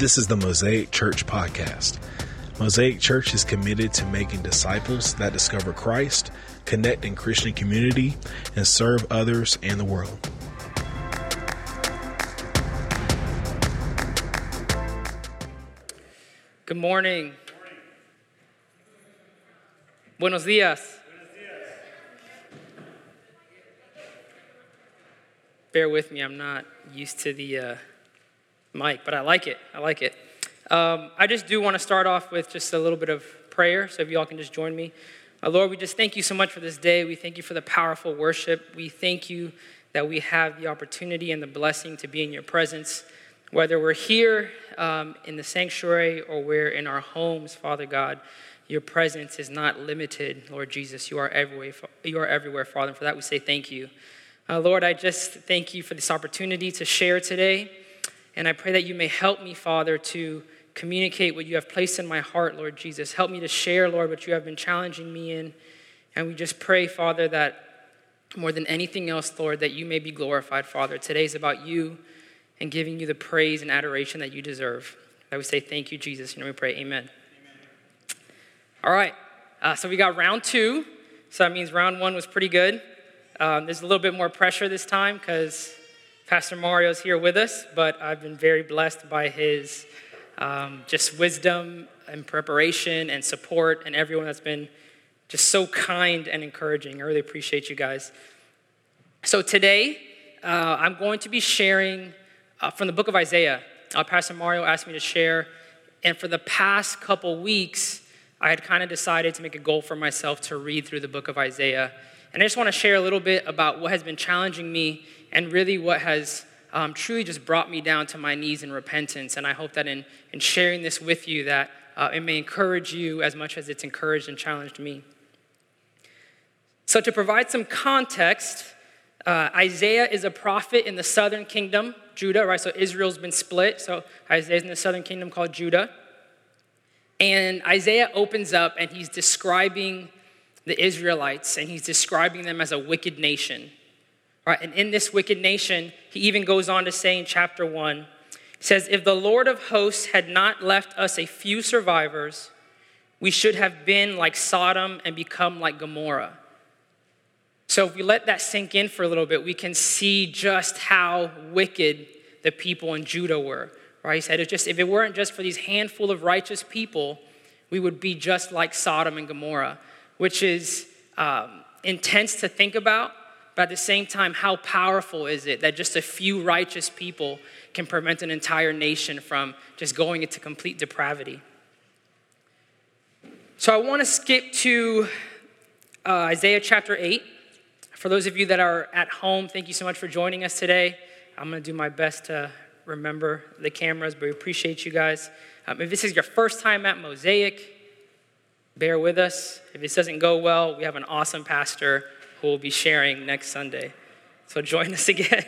This is the Mosaic Church Podcast. Mosaic Church is committed to making disciples that discover Christ, connect in Christian community, and serve others and the world. Good morning. Buenos días. Bear with me, I'm not used to the uh, mic, but I like it. I like it. Um, I just do want to start off with just a little bit of prayer, so if y'all can just join me. Uh, Lord, we just thank you so much for this day. We thank you for the powerful worship. We thank you that we have the opportunity and the blessing to be in your presence, whether we're here um, in the sanctuary or we're in our homes, Father God. Your presence is not limited, Lord Jesus. You are everywhere, you are everywhere Father. And for that, we say thank you. Uh, Lord, I just thank you for this opportunity to share today. And I pray that you may help me, Father, to communicate what you have placed in my heart, Lord Jesus. Help me to share, Lord, what you have been challenging me in. And we just pray, Father, that more than anything else, Lord, that you may be glorified, Father. Today is about you and giving you the praise and adoration that you deserve. I would say thank you, Jesus. And we pray, amen. All right, uh, so we got round two. So that means round one was pretty good. Um, there's a little bit more pressure this time because Pastor Mario's here with us, but I've been very blessed by his um, just wisdom and preparation and support and everyone that's been just so kind and encouraging. I really appreciate you guys. So today, uh, I'm going to be sharing uh, from the book of Isaiah. Uh, Pastor Mario asked me to share, and for the past couple weeks, I had kind of decided to make a goal for myself to read through the book of Isaiah. And I just want to share a little bit about what has been challenging me and really what has um, truly just brought me down to my knees in repentance. And I hope that in, in sharing this with you, that uh, it may encourage you as much as it's encouraged and challenged me. So, to provide some context, uh, Isaiah is a prophet in the southern kingdom, Judah, right? So Israel's been split. So Isaiah's in the southern kingdom called Judah. And Isaiah opens up and he's describing the Israelites and he's describing them as a wicked nation. Right? And in this wicked nation, he even goes on to say in chapter 1, he says, If the Lord of hosts had not left us a few survivors, we should have been like Sodom and become like Gomorrah. So if we let that sink in for a little bit, we can see just how wicked the people in Judah were. Right? He said, just, if it weren't just for these handful of righteous people, we would be just like Sodom and Gomorrah, which is um, intense to think about, but at the same time, how powerful is it that just a few righteous people can prevent an entire nation from just going into complete depravity? So I want to skip to uh, Isaiah chapter 8. For those of you that are at home, thank you so much for joining us today. I'm going to do my best to remember the cameras, but we appreciate you guys. Um, if this is your first time at Mosaic, bear with us. If this doesn't go well, we have an awesome pastor who will be sharing next Sunday. So join us again.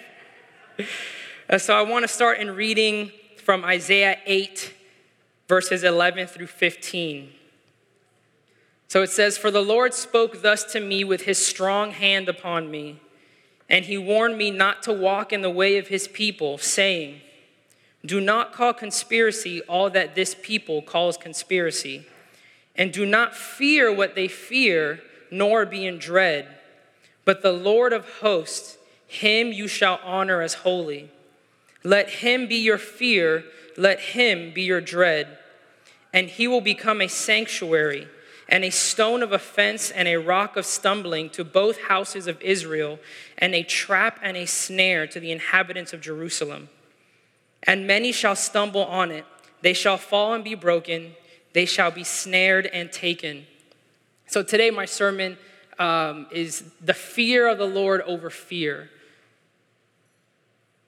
uh, so I want to start in reading from Isaiah 8, verses 11 through 15. So it says, For the Lord spoke thus to me with his strong hand upon me, and he warned me not to walk in the way of his people, saying, do not call conspiracy all that this people calls conspiracy. And do not fear what they fear, nor be in dread. But the Lord of hosts, him you shall honor as holy. Let him be your fear, let him be your dread. And he will become a sanctuary and a stone of offense and a rock of stumbling to both houses of Israel, and a trap and a snare to the inhabitants of Jerusalem and many shall stumble on it. They shall fall and be broken. They shall be snared and taken. So today, my sermon um, is the fear of the Lord over fear.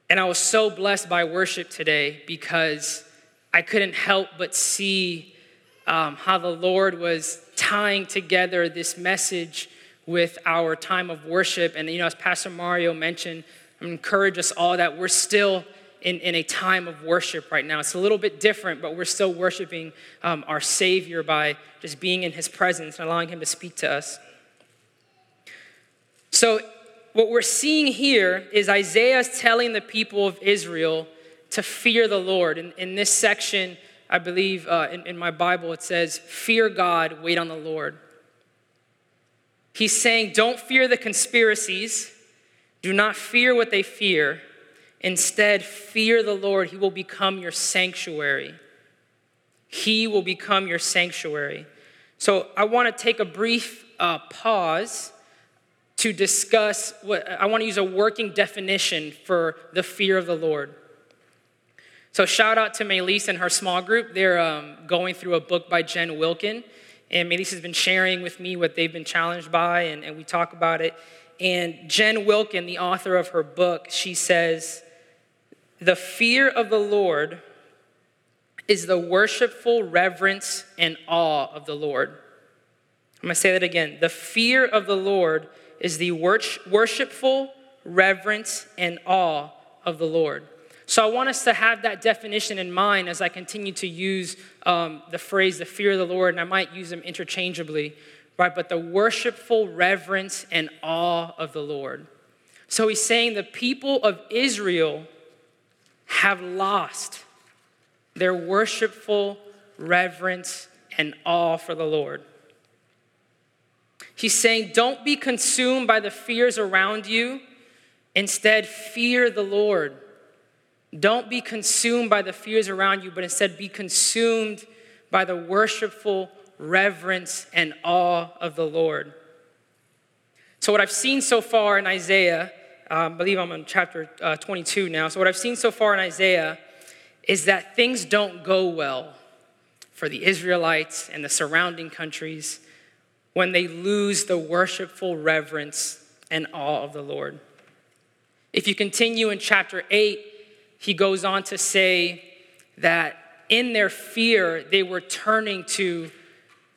And I was so blessed by worship today because I couldn't help but see um, how the Lord was tying together this message with our time of worship. And, you know, as Pastor Mario mentioned, I'm encourage us all that we're still in, in a time of worship right now. It's a little bit different, but we're still worshiping um, our Savior by just being in His presence and allowing Him to speak to us. So, what we're seeing here is Isaiah telling the people of Israel to fear the Lord. In, in this section, I believe uh, in, in my Bible, it says, Fear God, wait on the Lord. He's saying, Don't fear the conspiracies, do not fear what they fear. Instead, fear the Lord. He will become your sanctuary. He will become your sanctuary. So I want to take a brief uh, pause to discuss what I want to use a working definition for the fear of the Lord. So shout out to Melise and her small group. They're um, going through a book by Jen Wilkin. And Melise has been sharing with me what they've been challenged by, and, and we talk about it. And Jen Wilkin, the author of her book, she says, The fear of the Lord is the worshipful reverence and awe of the Lord. I'm going to say that again. The fear of the Lord is the worshipful reverence and awe of the Lord. So I want us to have that definition in mind as I continue to use um, the phrase the fear of the Lord, and I might use them interchangeably, right? But the worshipful reverence and awe of the Lord. So he's saying the people of Israel have lost their worshipful reverence and awe for the Lord. He's saying, Don't be consumed by the fears around you. Instead, fear the Lord. Don't be consumed by the fears around you, but instead be consumed by the worshipful reverence and awe of the Lord. So, what I've seen so far in Isaiah, uh, I believe I'm on chapter uh, 22 now. So, what I've seen so far in Isaiah is that things don't go well for the Israelites and the surrounding countries when they lose the worshipful reverence and awe of the Lord. If you continue in chapter 8, he goes on to say that in their fear, they were turning to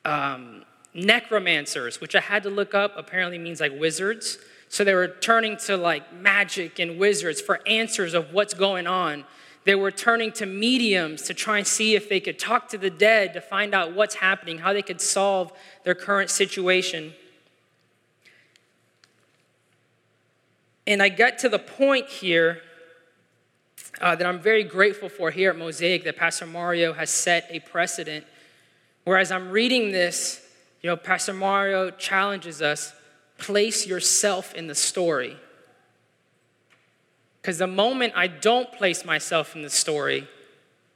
um, necromancers, which I had to look up, apparently means like wizards. So they were turning to like magic and wizards for answers of what's going on. They were turning to mediums to try and see if they could talk to the dead to find out what's happening, how they could solve their current situation. And I got to the point here uh, that I'm very grateful for here at Mosaic that Pastor Mario has set a precedent. Whereas I'm reading this, you know, Pastor Mario challenges us place yourself in the story. Because the moment I don't place myself in the story,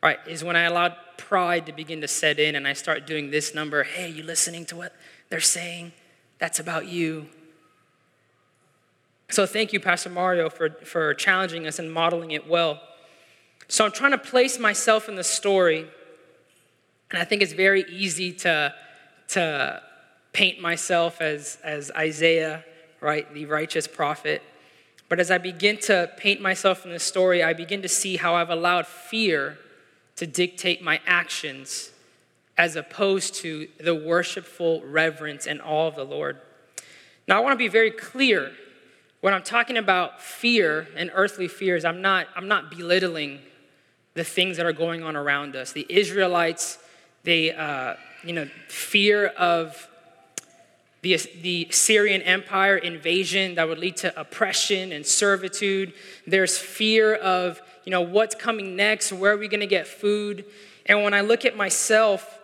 right, is when I allow pride to begin to set in and I start doing this number. Hey, you listening to what they're saying? That's about you. So thank you, Pastor Mario, for, for challenging us and modeling it well. So I'm trying to place myself in the story, and I think it's very easy to, to paint myself as, as Isaiah, right, the righteous prophet. But as I begin to paint myself in this story, I begin to see how I've allowed fear to dictate my actions as opposed to the worshipful reverence and awe of the Lord. Now, I want to be very clear. When I'm talking about fear and earthly fears, I'm not, I'm not belittling the things that are going on around us. The Israelites, they, uh, you know, fear of the, the Syrian Empire invasion that would lead to oppression and servitude. There's fear of, you know, what's coming next? Where are we going to get food? And when I look at myself,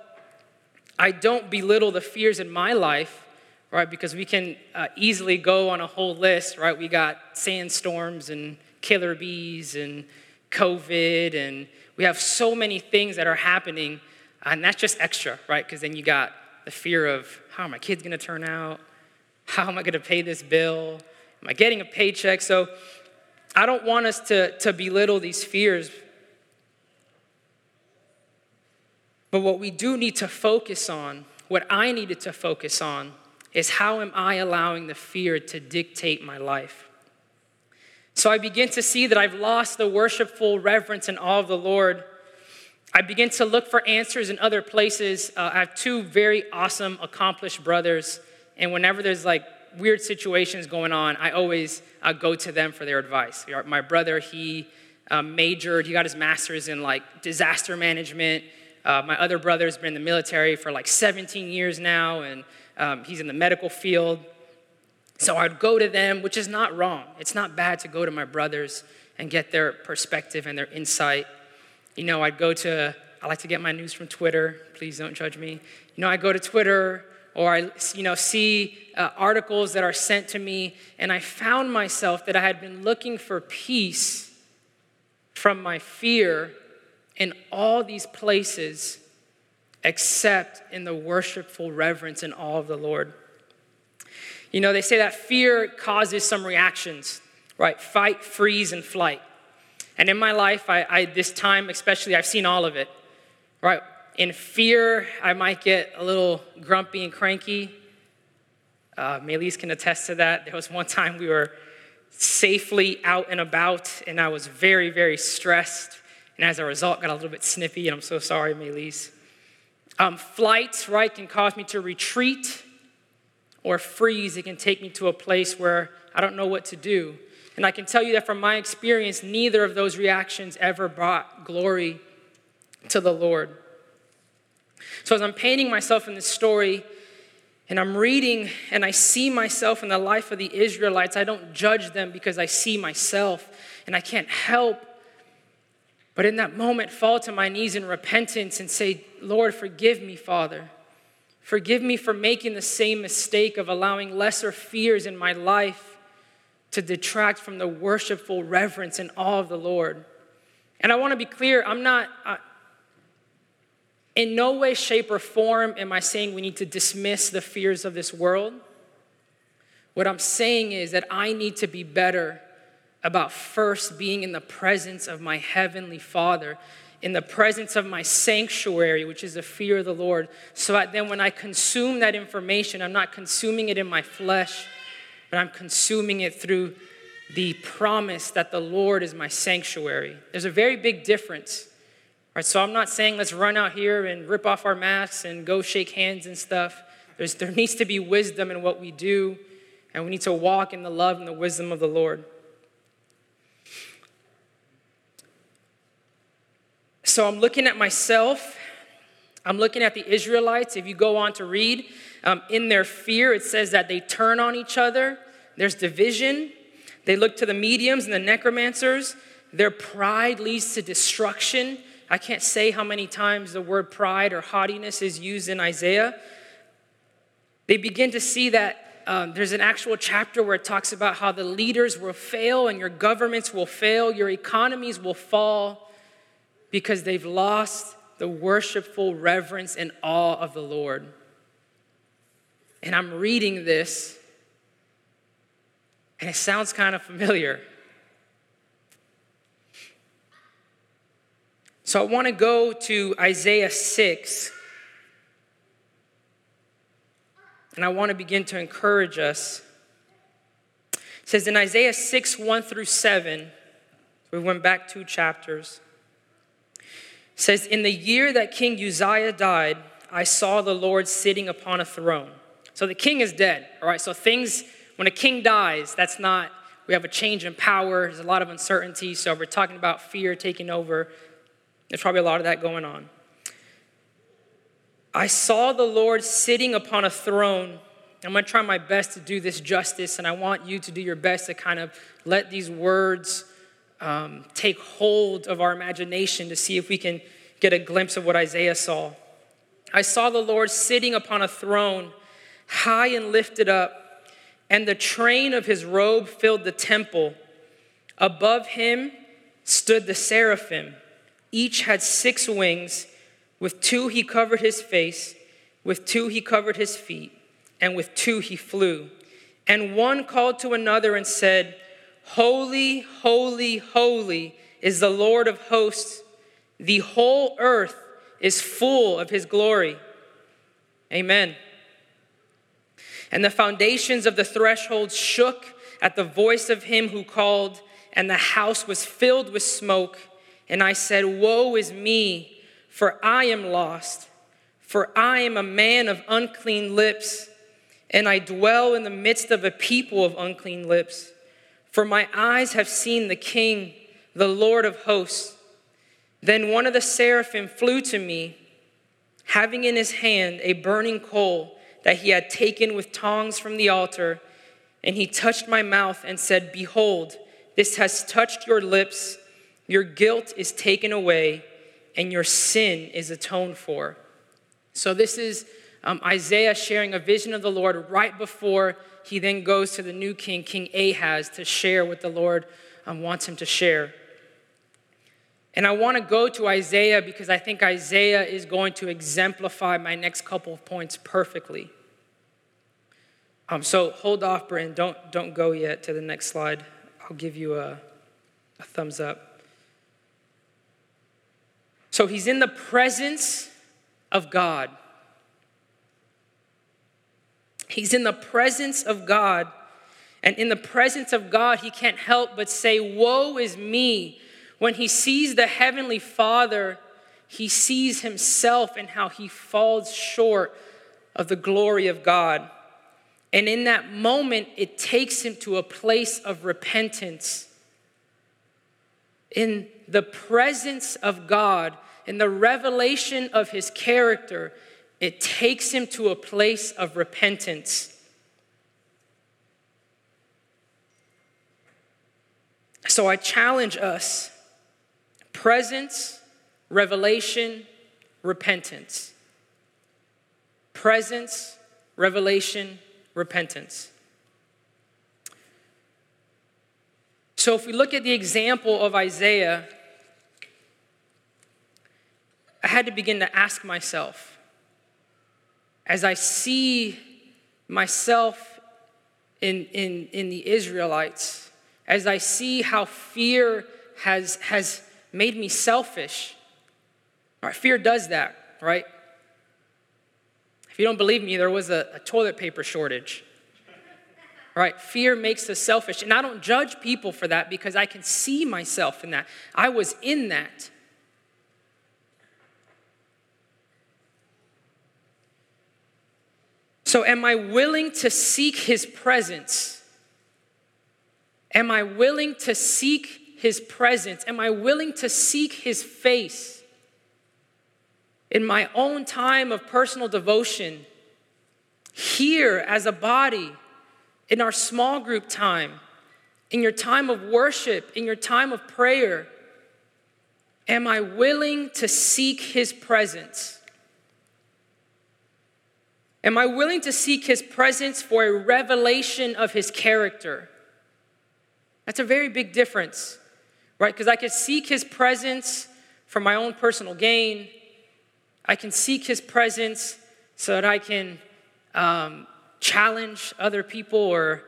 I don't belittle the fears in my life, right? Because we can uh, easily go on a whole list, right? We got sandstorms and killer bees and COVID, and we have so many things that are happening, and that's just extra, right? Because then you got the fear of how are my kids gonna turn out? How am I gonna pay this bill? Am I getting a paycheck? So I don't want us to, to belittle these fears. But what we do need to focus on, what I needed to focus on, is how am I allowing the fear to dictate my life? So I begin to see that I've lost the worshipful reverence and awe of the Lord. I begin to look for answers in other places. Uh, I have two very awesome, accomplished brothers, and whenever there's like weird situations going on, I always uh, go to them for their advice. My brother, he uh, majored, he got his master's in like disaster management. Uh, my other brother's been in the military for like 17 years now, and um, he's in the medical field. So I'd go to them, which is not wrong. It's not bad to go to my brothers and get their perspective and their insight. You know, I'd go to, I like to get my news from Twitter. Please don't judge me. You know, I go to Twitter or I, you know, see uh, articles that are sent to me, and I found myself that I had been looking for peace from my fear in all these places except in the worshipful reverence and awe of the Lord. You know, they say that fear causes some reactions, right? Fight, freeze, and flight. And in my life, I, I, this time especially, I've seen all of it, right? In fear, I might get a little grumpy and cranky. Uh, Melise can attest to that. There was one time we were safely out and about, and I was very, very stressed. And as a result, got a little bit snippy, and I'm so sorry, Melise. Um, flights, right, can cause me to retreat or freeze. It can take me to a place where I don't know what to do. And I can tell you that from my experience, neither of those reactions ever brought glory to the Lord. So as I'm painting myself in this story, and I'm reading and I see myself in the life of the Israelites, I don't judge them because I see myself, and I can't help but in that moment fall to my knees in repentance and say, Lord, forgive me, Father. Forgive me for making the same mistake of allowing lesser fears in my life to detract from the worshipful reverence and awe of the Lord. And I want to be clear, I'm not, uh, in no way, shape, or form am I saying we need to dismiss the fears of this world. What I'm saying is that I need to be better about first being in the presence of my heavenly Father, in the presence of my sanctuary, which is the fear of the Lord, so that then when I consume that information, I'm not consuming it in my flesh but I'm consuming it through the promise that the Lord is my sanctuary. There's a very big difference. Right, so I'm not saying let's run out here and rip off our masks and go shake hands and stuff. There's, there needs to be wisdom in what we do, and we need to walk in the love and the wisdom of the Lord. So I'm looking at myself. I'm looking at the Israelites. If you go on to read, um, in their fear, it says that they turn on each other, there's division. They look to the mediums and the necromancers. Their pride leads to destruction. I can't say how many times the word pride or haughtiness is used in Isaiah. They begin to see that um, there's an actual chapter where it talks about how the leaders will fail and your governments will fail, your economies will fall because they've lost the worshipful reverence and awe of the Lord and I'm reading this, and it sounds kind of familiar. So I want to go to Isaiah 6, and I want to begin to encourage us. It says in Isaiah 6, 1 through 7, we went back two chapters. Says, In the year that King Uzziah died, I saw the Lord sitting upon a throne so the king is dead, all right? So things, when a king dies, that's not, we have a change in power, there's a lot of uncertainty. So we're talking about fear taking over. There's probably a lot of that going on. I saw the Lord sitting upon a throne. I'm going to try my best to do this justice, and I want you to do your best to kind of let these words um, take hold of our imagination to see if we can get a glimpse of what Isaiah saw. I saw the Lord sitting upon a throne high and lifted up, and the train of his robe filled the temple. Above him stood the seraphim. Each had six wings. With two he covered his face, with two he covered his feet, and with two he flew. And one called to another and said, Holy, holy, holy is the Lord of hosts. The whole earth is full of his glory. Amen. And the foundations of the threshold shook at the voice of him who called, and the house was filled with smoke. And I said, Woe is me, for I am lost, for I am a man of unclean lips, and I dwell in the midst of a people of unclean lips. For my eyes have seen the King, the Lord of hosts. Then one of the seraphim flew to me, having in his hand a burning coal that he had taken with tongs from the altar, and he touched my mouth and said, Behold, this has touched your lips, your guilt is taken away, and your sin is atoned for. So, this is um, Isaiah sharing a vision of the Lord right before he then goes to the new king, King Ahaz, to share what the Lord um, wants him to share. And I want to go to Isaiah because I think Isaiah is going to exemplify my next couple of points perfectly. Um, so hold off, Brent. Don't, don't go yet to the next slide. I'll give you a, a thumbs up. So he's in the presence of God. He's in the presence of God. And in the presence of God, he can't help but say, Woe is me. When he sees the Heavenly Father, he sees himself and how he falls short of the glory of God. And in that moment, it takes him to a place of repentance. In the presence of God, in the revelation of his character, it takes him to a place of repentance. So I challenge us presence, revelation, repentance. Presence, revelation, repentance. So if we look at the example of Isaiah, I had to begin to ask myself as I see myself in, in, in the Israelites, as I see how fear has, has made me selfish. Right, fear does that, right? If you don't believe me, there was a, a toilet paper shortage. Right? Fear makes us selfish. And I don't judge people for that because I can see myself in that. I was in that. So, am I willing to seek his presence? Am I willing to seek his presence? Am I willing to seek his face? in my own time of personal devotion, here as a body, in our small group time, in your time of worship, in your time of prayer, am I willing to seek His presence? Am I willing to seek His presence for a revelation of His character? That's a very big difference, right? Because I could seek His presence for my own personal gain. I can seek his presence so that I can um, challenge other people or,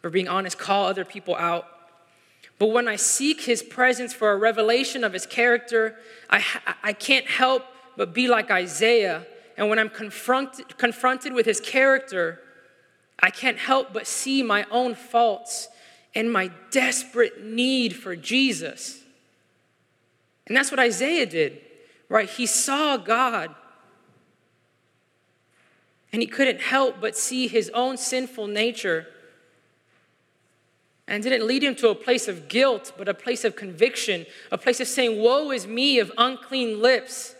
for being honest, call other people out. But when I seek his presence for a revelation of his character, I, I can't help but be like Isaiah. And when I'm confronted, confronted with his character, I can't help but see my own faults and my desperate need for Jesus. And that's what Isaiah did right? He saw God. And he couldn't help but see his own sinful nature. And didn't lead him to a place of guilt, but a place of conviction, a place of saying, Woe is me of unclean lips,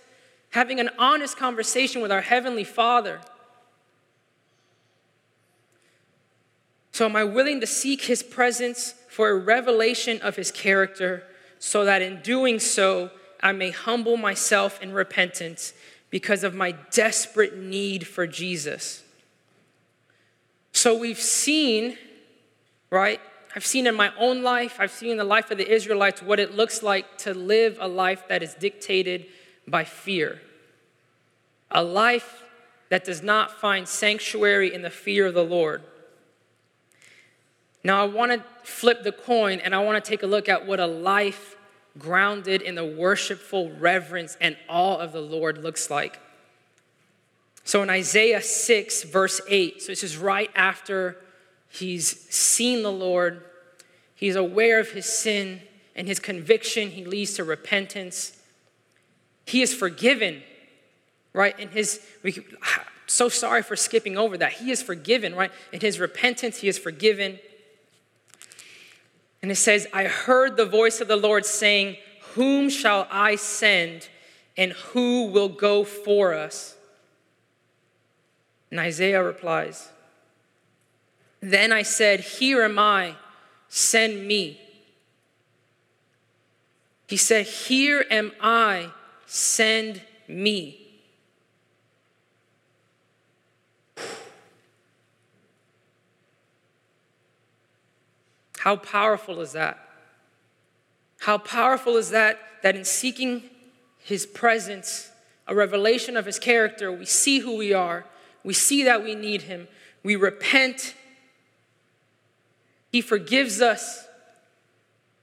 having an honest conversation with our Heavenly Father. So, am I willing to seek His presence for a revelation of His character so that in doing so, I may humble myself in repentance because of my desperate need for Jesus. So we've seen, right? I've seen in my own life, I've seen in the life of the Israelites what it looks like to live a life that is dictated by fear. A life that does not find sanctuary in the fear of the Lord. Now, I want to flip the coin and I want to take a look at what a life grounded in the worshipful reverence and awe of the Lord looks like. So in Isaiah 6, verse 8, so this is right after he's seen the Lord, he's aware of his sin and his conviction, he leads to repentance. He is forgiven, right? In his, we, so sorry for skipping over that. He is forgiven, right? In his repentance, he is forgiven. And it says, I heard the voice of the Lord saying, Whom shall I send, and who will go for us? And Isaiah replies, Then I said, Here am I, send me. He said, Here am I, send me. How powerful is that? How powerful is that that in seeking his presence, a revelation of his character, we see who we are, we see that we need him, we repent, he forgives us,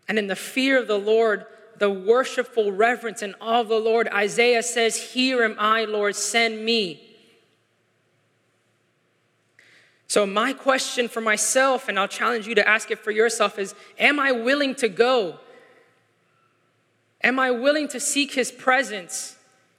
and in the fear of the Lord, the worshipful reverence and awe of the Lord, Isaiah says, Here am I, Lord, send me. So, my question for myself, and I'll challenge you to ask it for yourself, is Am I willing to go? Am I willing to seek his presence?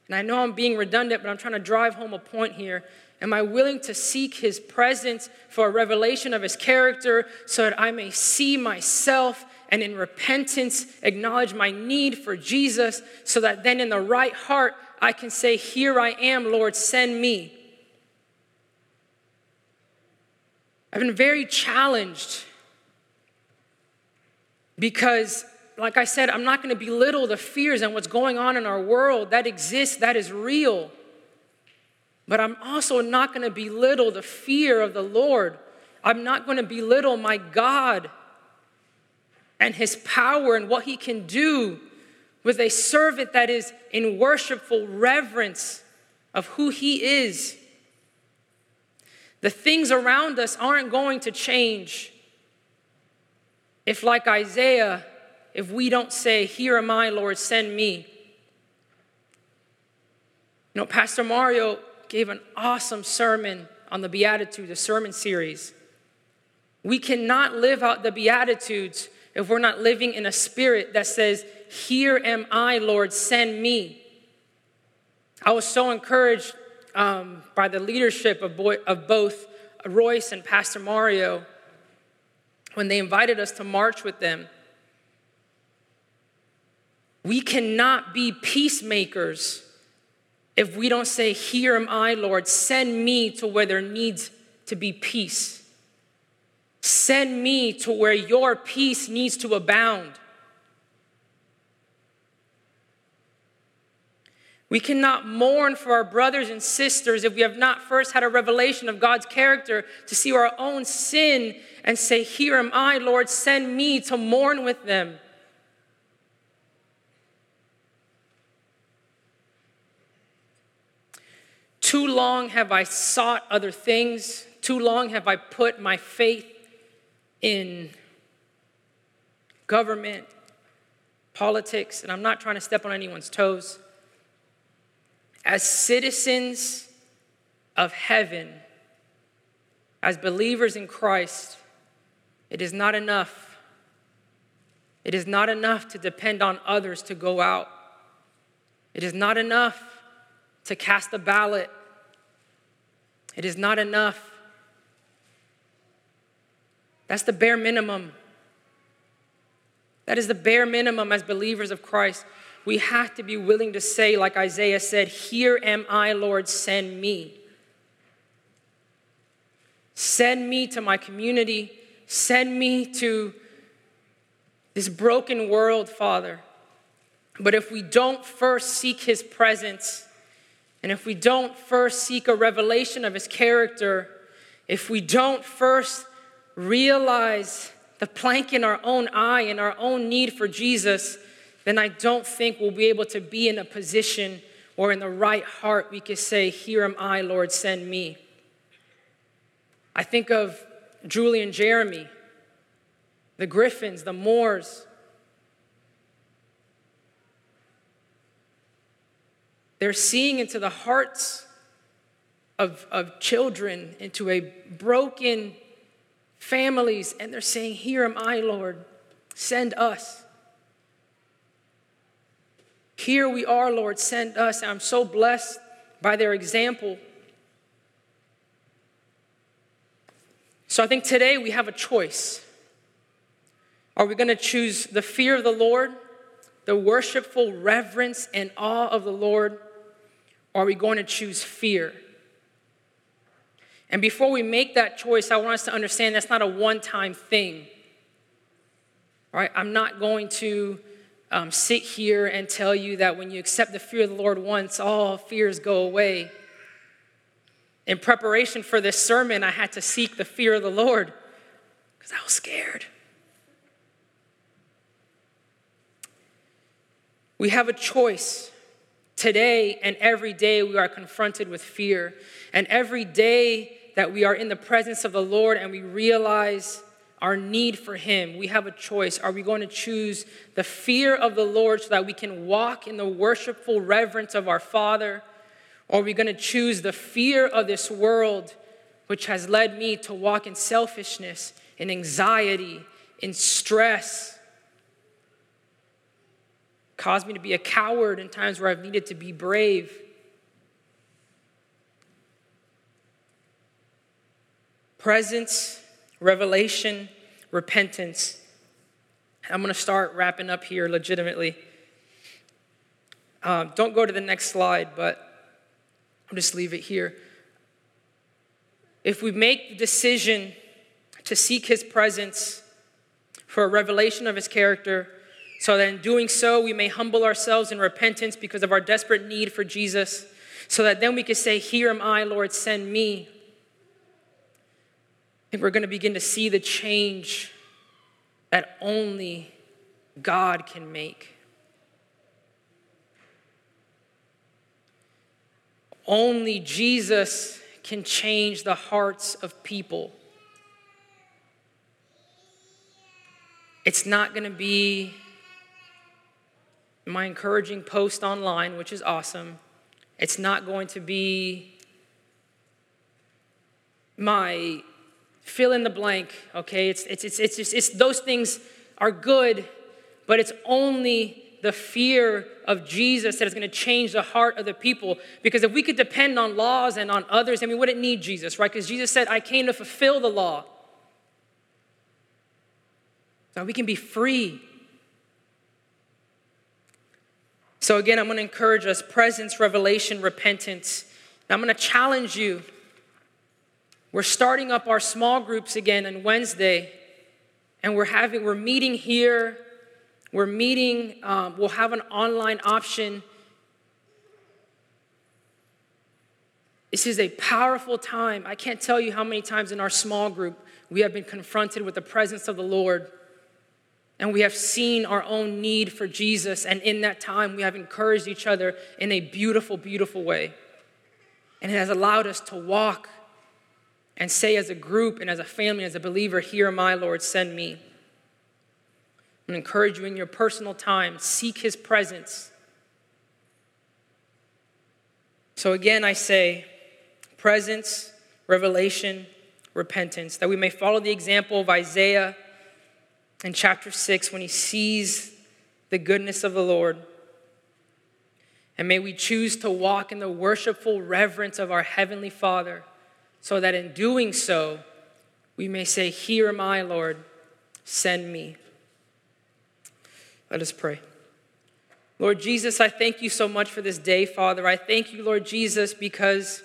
And I know I'm being redundant, but I'm trying to drive home a point here. Am I willing to seek his presence for a revelation of his character so that I may see myself and in repentance acknowledge my need for Jesus so that then in the right heart I can say, Here I am, Lord, send me. I've been very challenged because, like I said, I'm not going to belittle the fears and what's going on in our world. That exists, that is real. But I'm also not going to belittle the fear of the Lord. I'm not going to belittle my God and his power and what he can do with a servant that is in worshipful reverence of who he is. The things around us aren't going to change if, like Isaiah, if we don't say, Here am I, Lord, send me. You know, Pastor Mario gave an awesome sermon on the Beatitudes, a sermon series. We cannot live out the Beatitudes if we're not living in a spirit that says, Here am I, Lord, send me. I was so encouraged um, by the leadership of, boy, of both Royce and Pastor Mario when they invited us to march with them. We cannot be peacemakers if we don't say, Here am I, Lord, send me to where there needs to be peace. Send me to where your peace needs to abound. We cannot mourn for our brothers and sisters if we have not first had a revelation of God's character to see our own sin and say, Here am I, Lord, send me to mourn with them. Too long have I sought other things. Too long have I put my faith in government, politics, and I'm not trying to step on anyone's toes. As citizens of heaven, as believers in Christ, it is not enough. It is not enough to depend on others to go out. It is not enough to cast a ballot. It is not enough that's the bare minimum. That is the bare minimum as believers of Christ. We have to be willing to say, like Isaiah said, Here am I, Lord, send me. Send me to my community. Send me to this broken world, Father. But if we don't first seek His presence, and if we don't first seek a revelation of His character, if we don't first realize the plank in our own eye and our own need for Jesus, then I don't think we'll be able to be in a position or in the right heart we could say, Here am I, Lord, send me. I think of Julie and Jeremy, the Griffins, the Moores. They're seeing into the hearts of, of children, into a broken families, and they're saying, Here am I, Lord, send us. Here we are, Lord, send us. I'm so blessed by their example. So I think today we have a choice. Are we going to choose the fear of the Lord, the worshipful reverence and awe of the Lord, or are we going to choose fear? And before we make that choice, I want us to understand that's not a one time thing. All right, I'm not going to um, sit here and tell you that when you accept the fear of the Lord once, all fears go away. In preparation for this sermon, I had to seek the fear of the Lord because I was scared. We have a choice. Today and every day, we are confronted with fear. And every day that we are in the presence of the Lord and we realize our need for Him, we have a choice. Are we going to choose the fear of the Lord so that we can walk in the worshipful reverence of our Father? Or are we going to choose the fear of this world, which has led me to walk in selfishness, in anxiety, in stress? Caused me to be a coward in times where I've needed to be brave. Presence, revelation, repentance. I'm going to start wrapping up here legitimately. Um, don't go to the next slide, but I'll just leave it here. If we make the decision to seek his presence for a revelation of his character, so that in doing so we may humble ourselves in repentance because of our desperate need for Jesus, so that then we can say, Here am I, Lord, send me. We're going to begin to see the change that only God can make. Only Jesus can change the hearts of people. It's not going to be my encouraging post online, which is awesome. It's not going to be my fill in the blank, okay? It's, it's, it's, it's, just, it's those things are good, but it's only the fear of Jesus that is going to change the heart of the people. Because if we could depend on laws and on others, then we wouldn't need Jesus, right? Because Jesus said, I came to fulfill the law. Now we can be free. So, again, I'm going to encourage us presence, revelation, repentance. Now, I'm going to challenge you. We're starting up our small groups again on Wednesday, and we're having, we're meeting here we're meeting, um, we'll have an online option. This is a powerful time. I can't tell you how many times in our small group we have been confronted with the presence of the Lord. And we have seen our own need for Jesus. And in that time, we have encouraged each other in a beautiful, beautiful way. And it has allowed us to walk and say, as a group and as a family, as a believer, Here, my Lord, send me. I encourage you in your personal time, seek his presence. So again, I say presence, revelation, repentance, that we may follow the example of Isaiah in chapter 6 when he sees the goodness of the Lord. And may we choose to walk in the worshipful reverence of our Heavenly Father, so that in doing so, we may say, Here am I, Lord, send me. Let us pray. Lord Jesus, I thank you so much for this day, Father. I thank you, Lord Jesus, because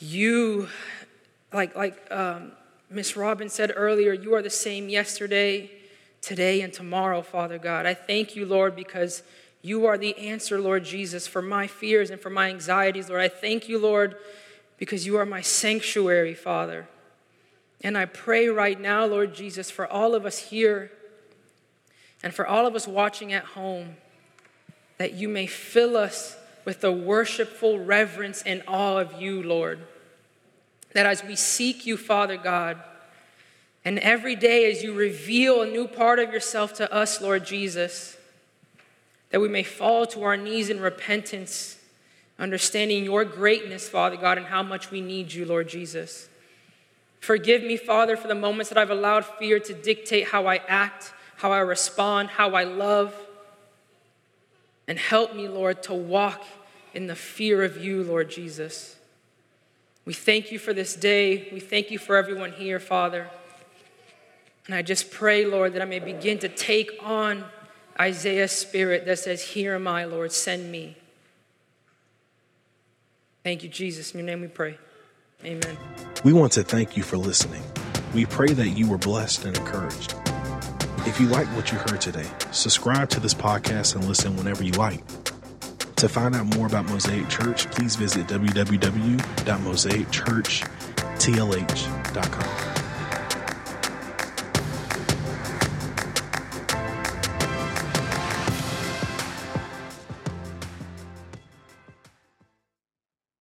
you, like, like um, Miss Robin said earlier, you are the same yesterday, today, and tomorrow, Father God. I thank you, Lord, because you are the answer, Lord Jesus, for my fears and for my anxieties, Lord. I thank you, Lord, because you are my sanctuary, Father. And I pray right now, Lord Jesus, for all of us here and for all of us watching at home, that you may fill us with the worshipful reverence and awe of you, Lord. That as we seek you, Father God, and every day as you reveal a new part of yourself to us, Lord Jesus, that we may fall to our knees in repentance, understanding your greatness, Father God, and how much we need you, Lord Jesus. Forgive me, Father, for the moments that I've allowed fear to dictate how I act how I respond, how I love. And help me, Lord, to walk in the fear of you, Lord Jesus. We thank you for this day. We thank you for everyone here, Father. And I just pray, Lord, that I may begin to take on Isaiah's spirit that says, Here am I, Lord, send me. Thank you, Jesus. In your name we pray. Amen. We want to thank you for listening. We pray that you were blessed and encouraged. If you like what you heard today, subscribe to this podcast and listen whenever you like. To find out more about Mosaic Church, please visit www.mosaicchurchtlh.com.